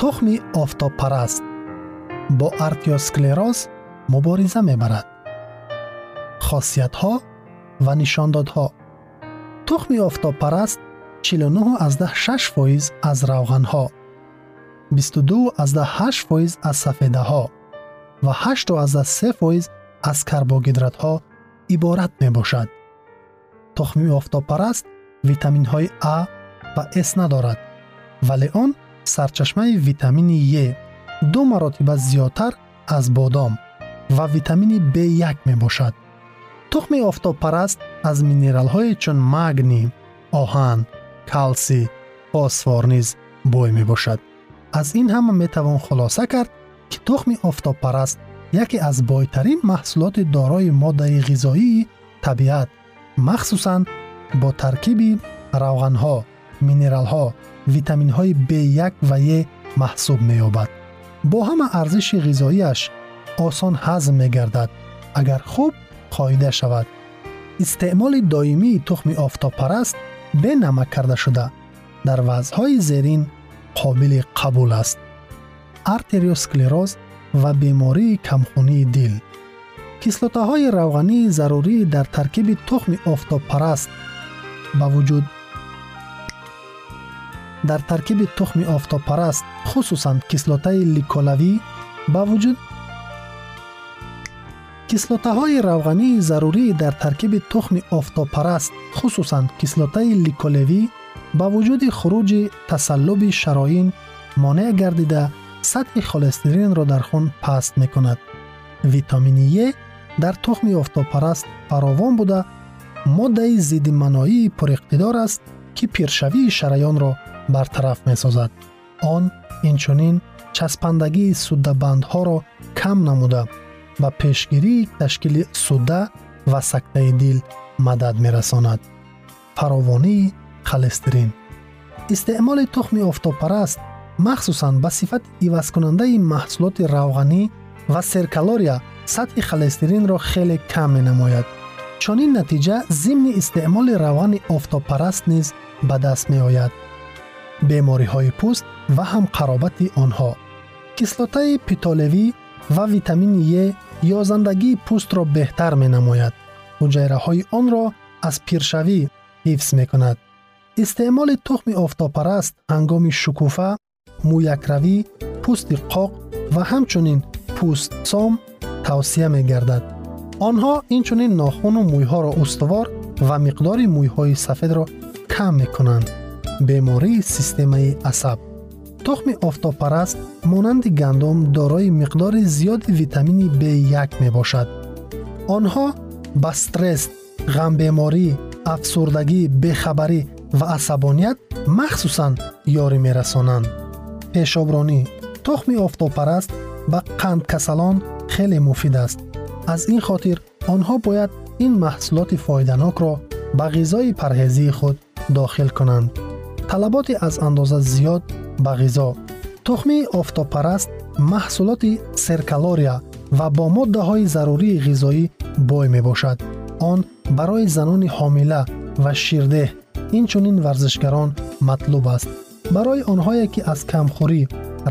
тухми офтобпараст. Бо артиосклероз мубориза мебарад. Хосиятҳо ва нишондодҳо. Тухми офтобпараст 49 фоиз аз равғанҳо 22 фоиз аз сафедаҳо ва 83 фоиз аз карбогидратҳо иборат мебошад. Тухми офтобпараст витаминҳои а ва с надорад вале он تخم آفتاب پرست سرچشمه ویتامین ی دو مراتب زیادتر از بادام و ویتامین B1 می باشد. تخم آفتاب پرست از مینرال های چون مگنی، آهن، کلسی، فاسفور نیز بوی می باشد. از این همه می توان خلاصه کرد ویتامین های B1 و ی محسوب می یابد. با همه ارزش غذاییش آسان هضم می گردد اگر خوب قایده شود. استعمال دائمی تخم آفتاب پرست به نمک کرده شده در وضعهای زیرین قابل قبول است. ارتریوسکلروز و بیماری کمخونی دل کسلوته های روغنی ضروری در ترکیب تخم آفتاب پرست با وجود در ترکیب تخم آفتاپرست خصوصا کیسلوتای لیکولوی با وجود کیسلوتاهای روغنی ضروری در ترکیب تخم آفتاپرست خصوصا کیسلوتای لیکولوی با وجود خروج تسلب شراین مانع گردیده سطح کلسترول را در خون پست می‌کند. ویتامین ای در تخم آفتاپرست فراوان بوده ماده ضد منوی پر اقتدار است که پیرشوی شریان را бартараф месозад он инчунин часпандагии суддабандҳоро кам намуда ба пешгирии ташкили судда ва сактаи дил мадад мерасонад фаровонии холестерин истеъмоли тухми офтобпараст махсусан ба сифати ивазкунандаи маҳсулоти равғанӣ ва серкалория сатҳи холестеринро хеле кам менамояд чунин натиҷа зимни истеъмоли равғани офтобпараст низ ба даст меояд бемориҳои пӯст ва ҳам қаробати онҳо кислотаи питолевӣ ва витамини е ёзандагии пӯстро беҳтар менамояд ҳуҷайраҳои онро аз пиршавӣ ҳифз мекунад истеъмоли тухми офтобпараст ҳангоми шукуфа мӯякравӣ пӯсти қоқ ва ҳамчунин пӯстсом тавсия мегардад онҳо инчунин нохуну мӯйҳоро устувор ва миқдори мӯйҳои сафедро кам мекунанд бемории системаи асаб тухми офтобпараст монанди гандум дорои миқдори зиёди витамини b1 мебошад онҳо ба стресс ғамбеморӣ афсурдагӣ бехабарӣ ва асабоният махсусан ёрӣ мерасонанд пешобронӣ тухми офтобпараст ба қандкасалон хеле муфид аст аз ин хотир онҳо бояд ин маҳсулоти фоиданокро ба ғизои парҳезии худ дохил кунанд Талаботи аз андоза зиёд ба ғизо. Тухми офтобпараст маҳсулоти серкалория ва бо моддаҳои зарурии ғизоӣ бой мебошад. Он барои занони ҳомила ва ширдеҳ инчунин варзишгарон матлуб аст. Барои онҳое ки аз камхӯрӣ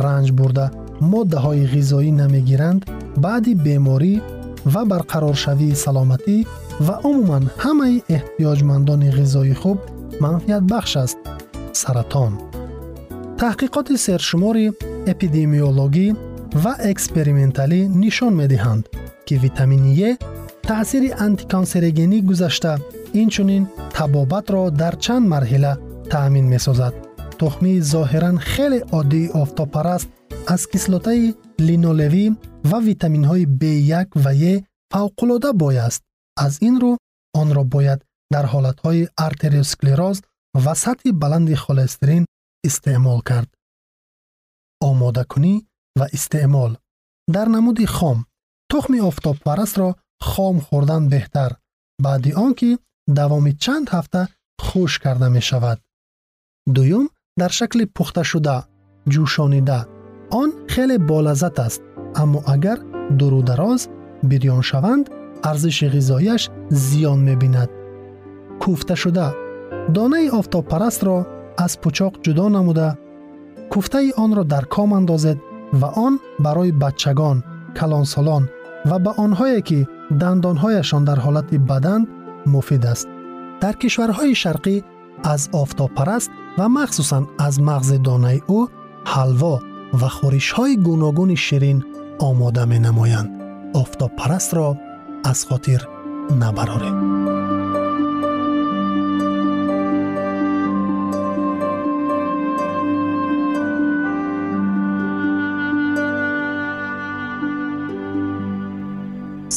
ранҷ бурда моддаҳои ғизоӣ намегиранд баъди беморӣ ва барқароршавии саломатӣ ва умуман ҳамаи эҳтиёҷмандони ғизои хуб манфиатбахш аст саратон. Таҳқиқоти сершумори эпидемиологӣ ва эксперименталӣ нишон медиҳанд ки витамини е таъсири антиконсерогенӣ гузашта инчунин табобатро дар чанд марҳила таъмин месозад. Тухмии зоҳиран хеле оддии офтобпараст аз кислотаи линолевӣ ва витаминҳои b1 ва е фавқулода бой аст аз ин рӯ онро бояд дар ҳолатҳои артериосклероз ва сатҳи баланди холестерин истеъмол кард. Омодакунӣ ва истеъмол. Дар намуди хом тухми офтобпарастро хом хӯрдан беҳтар баъди он ки давоми чанд ҳафта хушк карда мешавад. Дуюм дар шакли пухташуда ҷӯшонида он хеле болаззат аст аммо агар дурудароз бирён шаванд арзиши ғизоияш зиён мебинад. Кӯфташуда донаи офтобпарастро аз пӯчоқ ҷудо намуда кӯфтаи онро дар ком андозед ва он барои бачагон калонсолон ва ба онҳое ки дандонҳояшон дар ҳолати баданд муфид аст дар кишварҳои шарқӣ аз офтобпараст ва махсусан аз мағзи донаи ӯ ҳалво ва хӯришҳои гуногуни ширин омода менамоянд офтобпарастро аз хотир набароред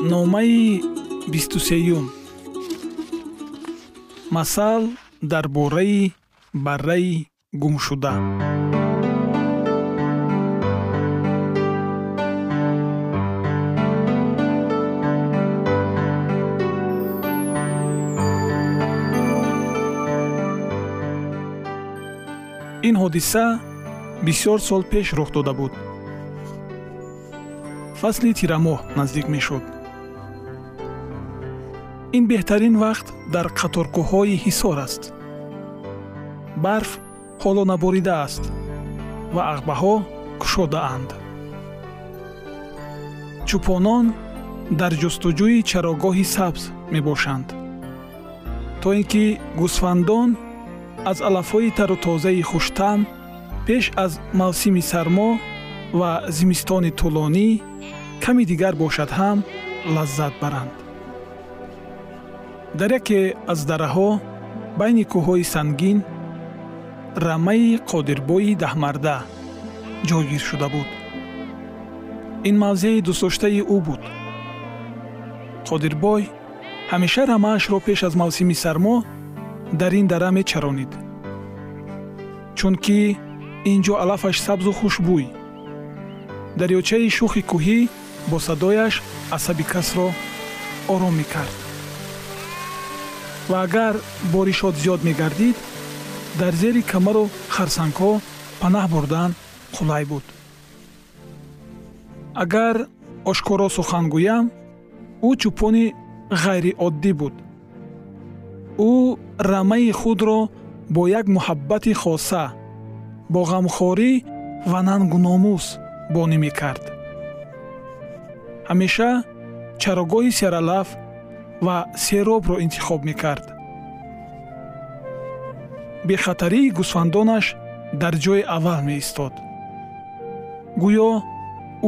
номаи бисту сеюм масал дар бораи барраи гумшуда. Ин ҳодиса бисёр сол пеш рух дода буд. Фасли тирамоҳ наздик мешуд ин беҳтарин вақт дар қаторкӯҳҳои ҳисор аст. Барф ҳоло наборидааст ва ағбаҳо кушодаанд чӯпонон дар ҷустуҷӯи чарогоҳи сабз мебошанд то ин ки гӯсфандон аз алафҳои тару тозаи хуштаъм пеш аз мавсими сармо ва зимистони тӯлонӣ каме дигар бошад ҳам лаззат баранд дар яке аз дараҳо байни кӯҳҳои сангин рамаи қодирбои даҳмарда ҷойгир шуда буд. ин мавзеи дӯстдоштаи ӯ буд. қодирбой ҳамеша рамаашро пеш аз мавсими сармо дар ин дара мечаронид. чунки ин ҷо алафаш сабзу хушбӯй дарёчаи шухи кӯҳӣ бо садояш асаби касро ором мекард ва агар боришот зиёд мегардид дар зери камару харсангҳо панаҳ бурдан қулай буд. Агар ошкоро сухан гӯям ӯ чӯпони ғайриоддӣ буд. Ӯ рамаи худро бо як муҳаббати хоса бо ғамхорӣ ва нангуномус бонӣ мекард. Ҳамеша чарогоҳи сералаф ва серобро интихоб мекард. Бехатарии гӯсфандонаш дар ҷои аввал меистод. Гӯё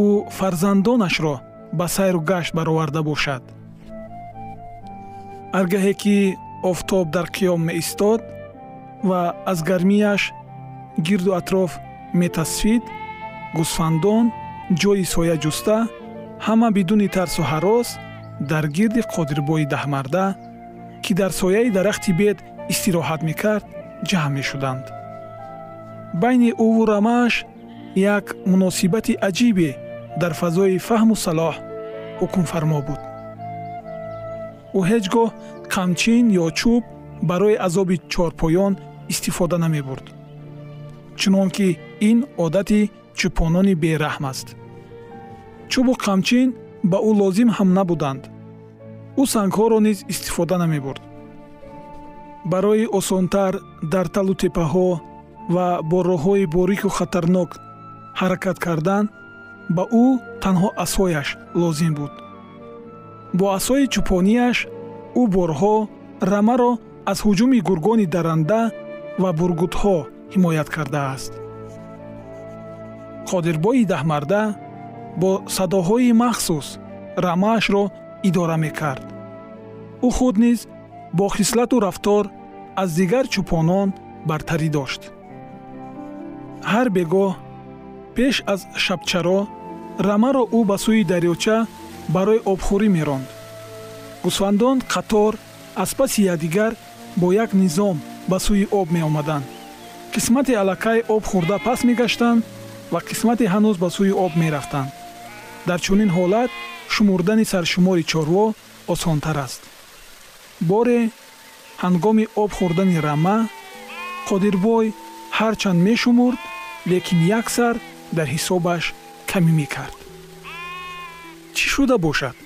ӯ фарзандонашро ба сайру гашт бароварда бошад. Ҳаргаҳе ки офтоб дар қиём меистод ва аз гармияш гирду атроф метасфид гӯсфандон ҷойи соя ҷуста ҳама бидуни тарсу ҳарос дар гирди қодирбои даҳмарда ки дар сояи дарахти бед истироҳат мекард ҷамъ мешуданд. Байни ӯву рамааш як муносибати аҷибе дар фазои фаҳму салоҳ ҳукмфармо буд. Ӯ ҳеҷ гоҳ қамчин ё чӯб барои азоби чорпоён истифода намебурд. Чунон ки ин одати чӯпонони бераҳм аст. Чӯбу қамчин ба ӯ лозим ҳам набуданд. ӯ сангҳоро низ истифода намебурд. Барои осонтар дар талу теппаҳо ва бо роҳҳои борику хатарнок ҳаракат кардан ба ӯ танҳо асояш лозим буд. Бо асои чӯпонияш ӯ борҳо рамаро аз ҳуҷуми гургони дарранда ва бургутҳо ҳимоят кардааст. Қодирбои даҳмарда бо садоҳои махсус рамаашро идора мекард. Ӯ худ низ бо хислату рафтор аз дигар чӯпонон бартарӣ дошт. Ҳар бегоҳ пеш аз шабчаро рамаро ӯ ба сӯи дарёча барои обхӯрӣ меронд. Гӯсфандон қатор аз паси якдигар бо як низом ба сӯи об меомаданд. Қисмати аллакай об хӯрда пас мегаштанд ва қисмате ҳанӯз ба сӯи об мерафтанд дар чунин ҳолат шумурдани саршумори чорво осонтар аст. Боре ҳангоми об хӯрдани рама қодирбой ҳарчанд мешумурд лекин як сар дар ҳисобаш камӣ мекард. Чӣ шуда бошад?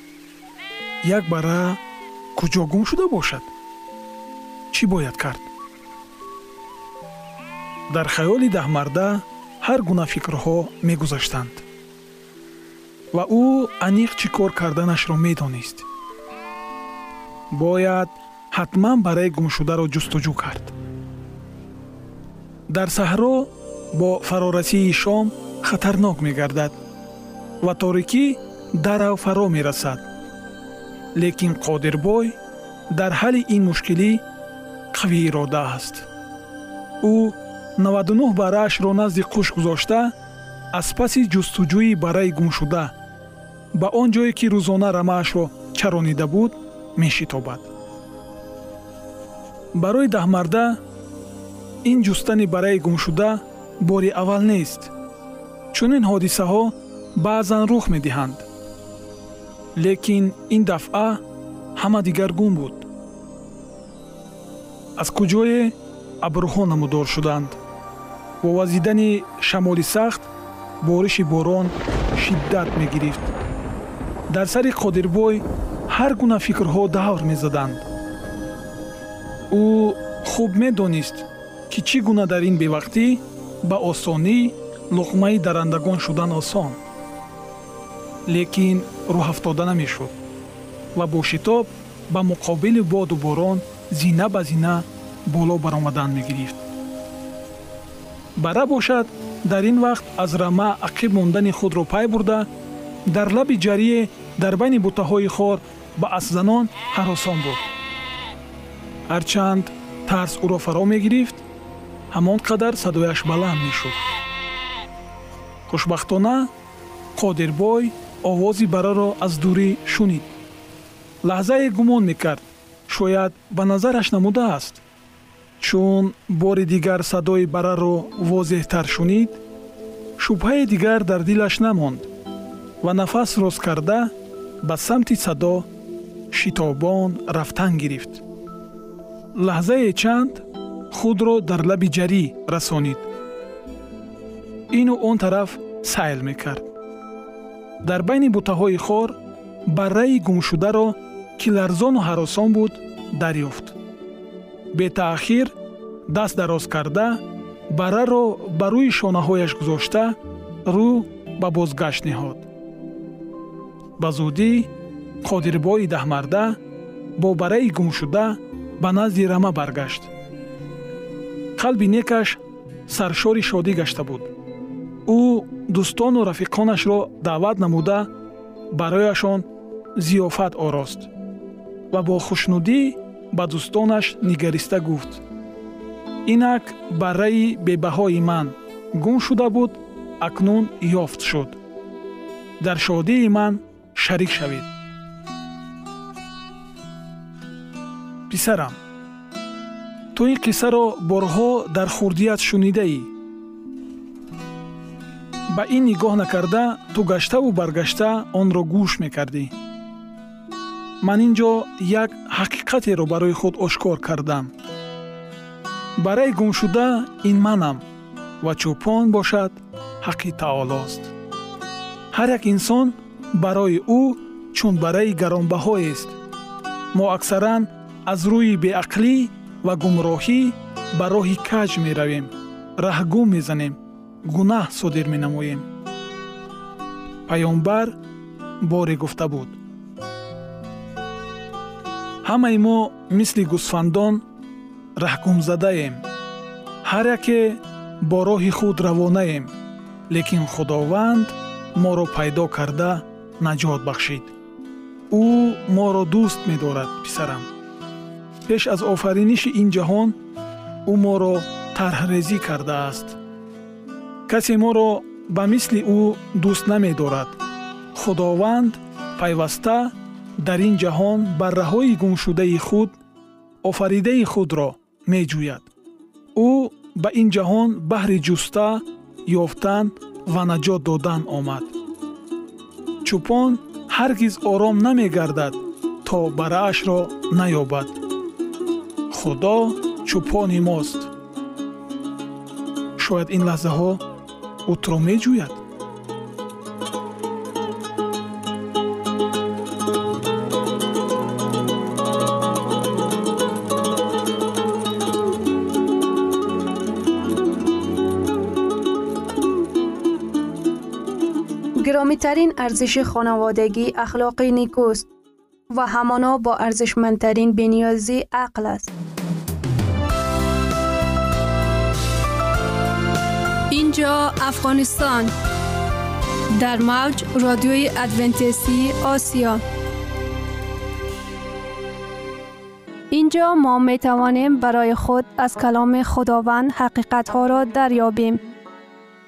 Як бара куҷо гум шуда бошад? Чӣ бояд кард? Дар хаёли даҳмарда ҳар гуна фикрҳо мегузаштанд ва ӯ аниқ чӣ кор карданашро медонист. Бояд ҳатман барои гумшударо ҷустуҷӯ кард. Дар саҳро бо фарорасии шом хатарнок мегардад ва торикӣ дарав фаро мерасад. Лекин қодирбой дар ҳалли ин мушкилӣ қавиирода аст. Ӯ 99 бараашро назди қуш гузошта аз паси ҷустуҷӯи бараи гумшуда ба он ҷое ки рӯзона рамаашро чаронида буд мешитобад. Барои даҳмарда ин ҷустани бараи гумшуда бори аввал нест чунин ҳодисаҳо баъзан рух медиҳанд. Лекин ин дафъа ҳама дигаргун буд. Аз куҷое абрҳо намудор шуданд. Бо вазидани шамоли сахт бориши борон шиддат мегирифт дар сари қодирбой ҳар гуна фикрҳо давр мезаданд. Ӯ хуб медонист ки чӣ гуна дар ин бевақтӣ ба осонӣ луқмаи дарандагон шудан осон. Лекин рӯҳафтода намешуд ва бо шитоб ба муқобили боду борон зина ба зина боло баромадан мегирифт. Бара бошад дар ин вақт аз рама ақиб мондани худро пай бурда дар лаби ҷарие дар байни бутаҳои хор ба аспзанон ҳаросон буд. Ҳарчанд тарс ӯро фаро мегирифт ҳамон қадар садояш баланд мешуд. Хушбахтона қодирбой овози бараро аз дурӣ шунид. Лаҳзае гумон мекард. Шояд ба назараш намудааст. Чун бори дигар садои бараро возеҳтар шунид шубҳае дигар дар дилаш намонд ва нафас рост карда ба самти садо шитобон рафтан гирифт. Лаҳзае чанд худро дар лаби ҷарӣ расонид. Ину он тараф сайл мекард. Дар байни бутаҳои хор барраи гумшударо ки ларзону ҳаросон буд дарёфт. Бетаъхир даст дароз карда барраро ба рӯи шонаҳояш гузошта рӯ ба бозгашт неҳод ба зудӣ қодирбои даҳмарда бо бараи гумшуда ба назди рама баргашт. Қалби некаш саршори шодӣ гашта буд. Ӯ дӯстону рафиқонашро даъват намуда барояшон зиёфат орост ва бо хушнудӣ ба дӯстонаш нигариста гуфт. Инак барраи бебаҳои ман гум шуда буд акнун ёфт шуд. Дар шодии ман шарик шавед. Писарам ту ин қиссаро борҳо дар хурдият шунидаӣ? Ба ин нигоҳ накарда ту гаштаву баргашта онро гӯш мекардӣ. Ман ин ҷо як ҳақиқатеро барои худ ошкор кардам. Барои гумшуда ин манам ва чӯпон бошад ҳаққи таолост. Ҳар як инсон барои ӯ чун бараи гаронбаҳоест. Мо аксаран аз рӯи беақлӣ ва гумроҳӣ ба роҳи каҷ меравем раҳгум мезанем гунаҳ содир менамоем. Паёнбар боре гуфта буд. Ҳамаи мо мисли гӯсфандон раҳгумзадаем. Ҳар яке бо роҳи худ равонаем лекин худованд моро пайдо карда наҷот бахшид ӯ моро дӯст медорад писарам пеш аз офариниши ин ҷаҳон ӯ моро тарҳрезӣ кардааст касе моро ба мисли ӯ дӯст намедорад худованд пайваста дар ин ҷаҳон барраҳои гумшудаи худ офаридаи худро меҷӯяд ӯ ба ин ҷаҳон баҳри ҷуста ёфтан ва наҷот додан омад Чӯпон ҳаргиз ором намегардад то бараашро наёбад. Худо чӯпони мост. Шояд ин лаҳзаҳо ӯтро меҷӯяд گرامیترین ارزش خانوادگی اخلاق نیکوست و همانا با ارزشمندترین بنیازی عقل است. اینجا افغانستان در موج رادیوی ادونتیستی آسیا اینجا ما می توانیم برای خود از کلام خداوند حقیقت ها را دریابیم.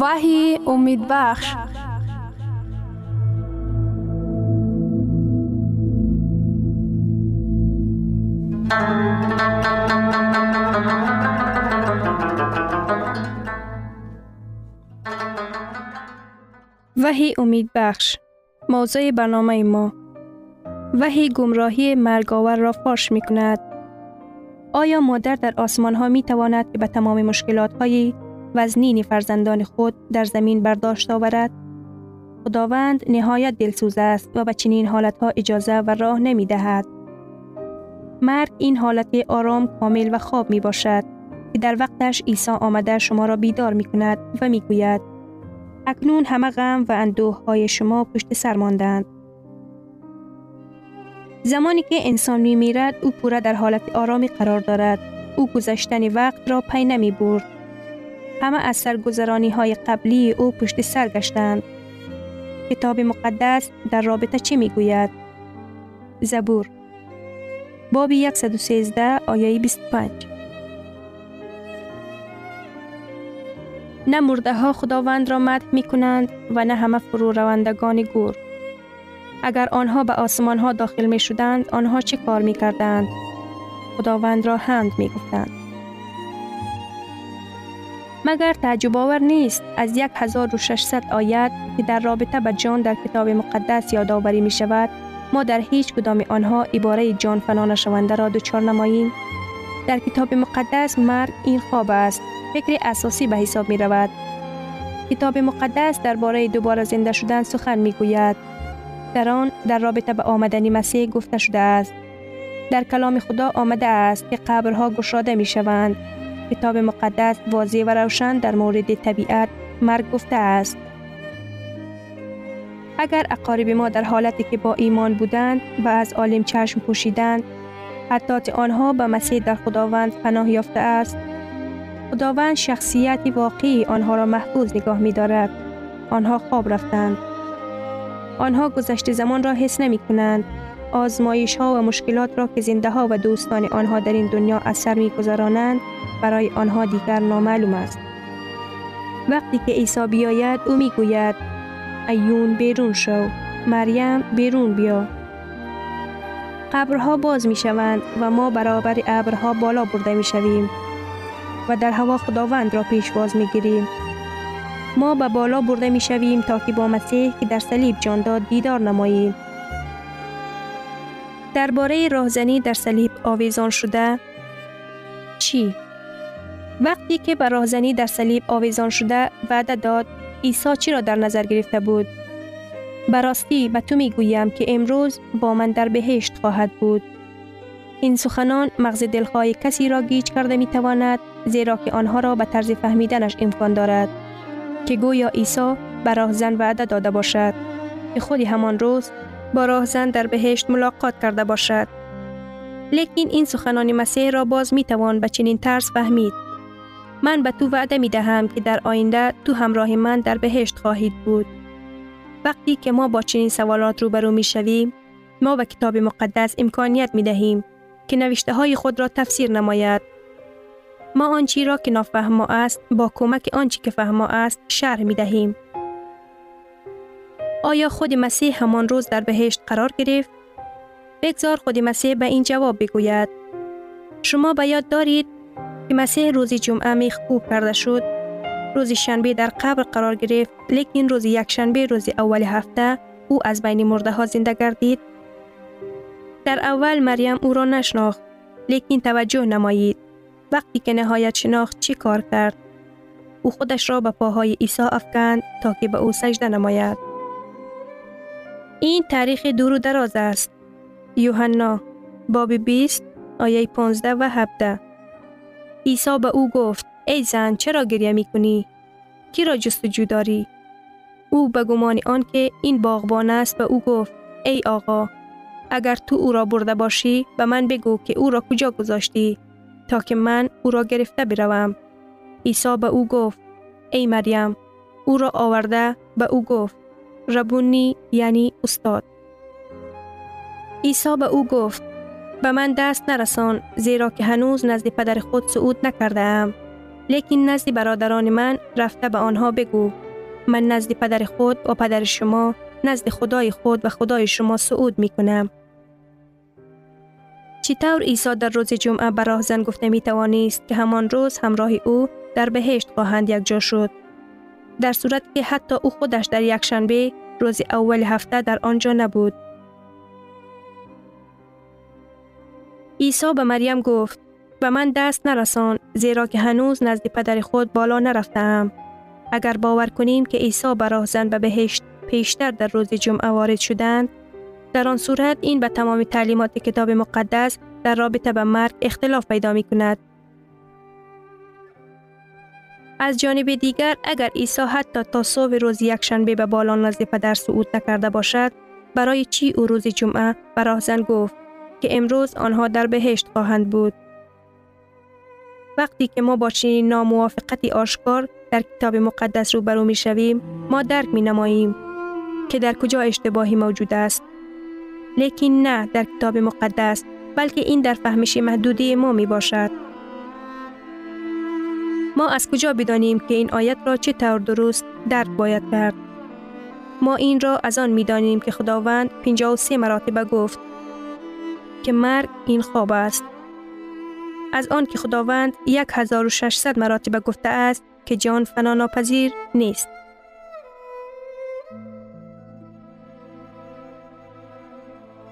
وحی امید بخش. وحی امید بخش. موضوع برنامه ما. وحی گمراهی مرگاور را فاش می کند آیا مادر در آسمان ها می تواند که به تمام مشکلات های وزنین فرزندان خود در زمین برداشت آورد؟ خداوند نهایت دلسوز است و به چنین حالت ها اجازه و راه نمی دهد. مرگ این حالت آرام کامل و خواب می باشد که در وقتش عیسی آمده شما را بیدار می کند و می گوید اکنون همه غم و اندوه های شما پشت سر ماندند. زمانی که انسان می میرد او پورا در حالت آرامی قرار دارد. او گذشتن وقت را پی نمی برد. همه از سرگذرانی های قبلی او پشت سر گشتند. کتاب مقدس در رابطه چه می گوید؟ زبور باب 113 آیه 25 نه مرده ها خداوند را مدح می کنند و نه همه فرو روندگان گور. اگر آنها به آسمان ها داخل می شدند آنها چه کار می کردند؟ خداوند را حمد می گفتند. مگر تعجب آور نیست؟ از 1600 آیت که در رابطه به جان در کتاب مقدس یادآوری می شود ما در هیچ کدام آنها عباره جان فنا شونده را دچار نماییم؟ در کتاب مقدس مرگ این خواب است فکر اساسی به حساب می رود. کتاب مقدس درباره دوباره زنده شدن سخن می گوید. در آن در رابطه به آمدنی مسیح گفته شده است. در کلام خدا آمده است که قبرها گشاده می شوند. کتاب مقدس واضح و روشن در مورد طبیعت مرگ گفته است اگر اقارب ما در حالتی که با ایمان بودند و از عالم چشم پوشیدند حتی آنها به مسیح در خداوند پناه یافته است خداوند شخصیتی واقعی آنها را محفوظ نگاه می دارد. آنها خواب رفتند. آنها گذشته زمان را حس نمی کنند. آزمایش ها و مشکلات را که زنده ها و دوستان آنها در این دنیا اثر می گذرانند برای آنها دیگر نامعلوم است. وقتی که عیسی بیاید او می گوید ایون بیرون شو مریم بیرون بیا قبرها باز می شوند و ما برابر ابرها بالا برده می شویم و در هوا خداوند را پیش باز می گیریم. ما به بالا برده می شویم تا که با مسیح که در صلیب جان داد دیدار نماییم. درباره راهزنی در صلیب آویزان شده چی؟ وقتی که به راهزنی در صلیب آویزان شده وعده داد عیسی چی را در نظر گرفته بود؟ براستی به تو می گویم که امروز با من در بهشت خواهد بود. این سخنان مغز دلخواه کسی را گیج کرده می تواند زیرا که آنها را به طرز فهمیدنش امکان دارد که گویا عیسی به راهزن وعده داده باشد که خودی همان روز با راهزن در بهشت ملاقات کرده باشد. لیکن این سخنان مسیح را باز می توان به چنین طرز فهمید. من به تو وعده می دهم که در آینده تو همراه من در بهشت خواهید بود. وقتی که ما با چنین سوالات روبرو می شویم، ما به کتاب مقدس امکانیت می دهیم که نوشته های خود را تفسیر نماید. ما آنچی را که نافهم است با کمک آنچی که فهم است شرح می دهیم. آیا خود مسیح همان روز در بهشت قرار گرفت؟ بگذار خود مسیح به این جواب بگوید. شما به یاد دارید که مسیح روز جمعه میخ خوب کرده شد. روز شنبه در قبر قرار گرفت لیکن روز یک شنبه روز اول هفته او از بین مرده ها زنده گردید. در اول مریم او را نشناخت لیکن توجه نمایید. وقتی که نهایت شناخت چی کار کرد؟ او خودش را به پاهای عیسی افکند تا که به او سجده نماید. این تاریخ دور و دراز است یوحنا باب 20 آیه 15 و 17 عیسی به او گفت ای زن چرا گریه می کنی؟ کی را جستجو داری؟ او به گمان آن که این باغبان است به او گفت ای آقا اگر تو او را برده باشی به من بگو که او را کجا گذاشتی تا که من او را گرفته بروم عیسی به او گفت ای مریم او را آورده به او گفت ربونی یعنی استاد عیسی به او گفت به من دست نرسان زیرا که هنوز نزد پدر خود صعود نکرده ام لیکن نزد برادران من رفته به آنها بگو من نزد پدر خود و پدر شما نزد خدای خود و خدای شما صعود می کنم. چطور عیسی در روز جمعه به زن گفته می توانست که همان روز همراه او در بهشت خواهند یک جا شد. در صورت که حتی او خودش در یک شنبه روز اول هفته در آنجا نبود. عیسی به مریم گفت به من دست نرسان زیرا که هنوز نزد پدر خود بالا نرفتم. اگر باور کنیم که عیسی به راهزن به بهشت پیشتر در روز جمعه وارد شدند در آن صورت این به تمام تعلیمات کتاب مقدس در رابطه به مرگ اختلاف پیدا می کند. از جانب دیگر اگر عیسی حتی تا صبح روز یکشنبه به بالا نزد پدر صعود نکرده باشد برای چی او روز جمعه به راهزن گفت که امروز آنها در بهشت خواهند بود؟ وقتی که ما با چنین ناموافقتی آشکار در کتاب مقدس روبرو می شویم ما درک می نماییم که در کجا اشتباهی موجود است. لیکن نه در کتاب مقدس بلکه این در فهمش محدودی ما می باشد. ما از کجا بدانیم که این آیت را چه طور درست درک باید کرد؟ ما این را از آن می دانیم که خداوند 53 مراتبه گفت که مرگ این خواب است. از آن که خداوند 1600 مراتبه گفته است که جان فنا نیست.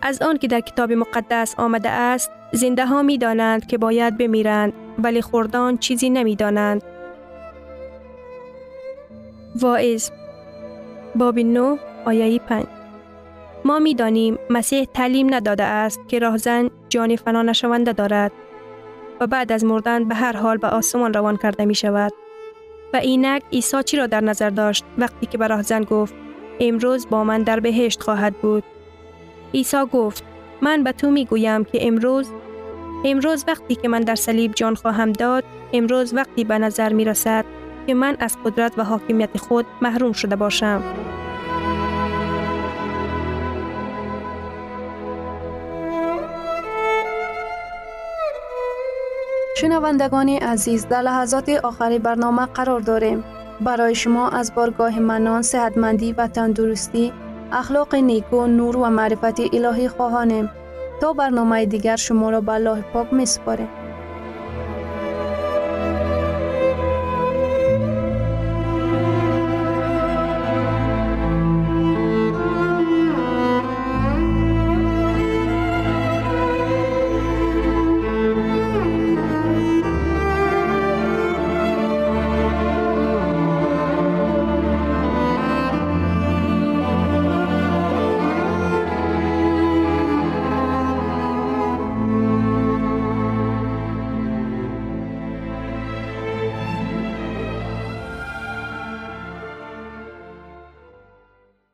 از آن که در کتاب مقدس آمده است زنده ها می دانند که باید بمیرند. ولی خوردان چیزی نمی دانند. واعظ باب 9 آیه 5 ما می دانیم مسیح تعلیم نداده است که راهزن جان فنا نشونده دارد و بعد از مردن به هر حال به آسمان روان کرده می شود. و اینک عیسی چی را در نظر داشت وقتی که به راهزن گفت امروز با من در بهشت خواهد بود عیسی گفت من به تو می گویم که امروز امروز وقتی که من در صلیب جان خواهم داد امروز وقتی به نظر می رسد که من از قدرت و حاکمیت خود محروم شده باشم. شنوندگان عزیز در لحظات آخری برنامه قرار داریم. برای شما از بارگاه منان، صحتمندی و تندرستی اخلاق نیکو نور و معرفت الهی خواهانیم. تا برنامه دیگر شما را به الله پاک می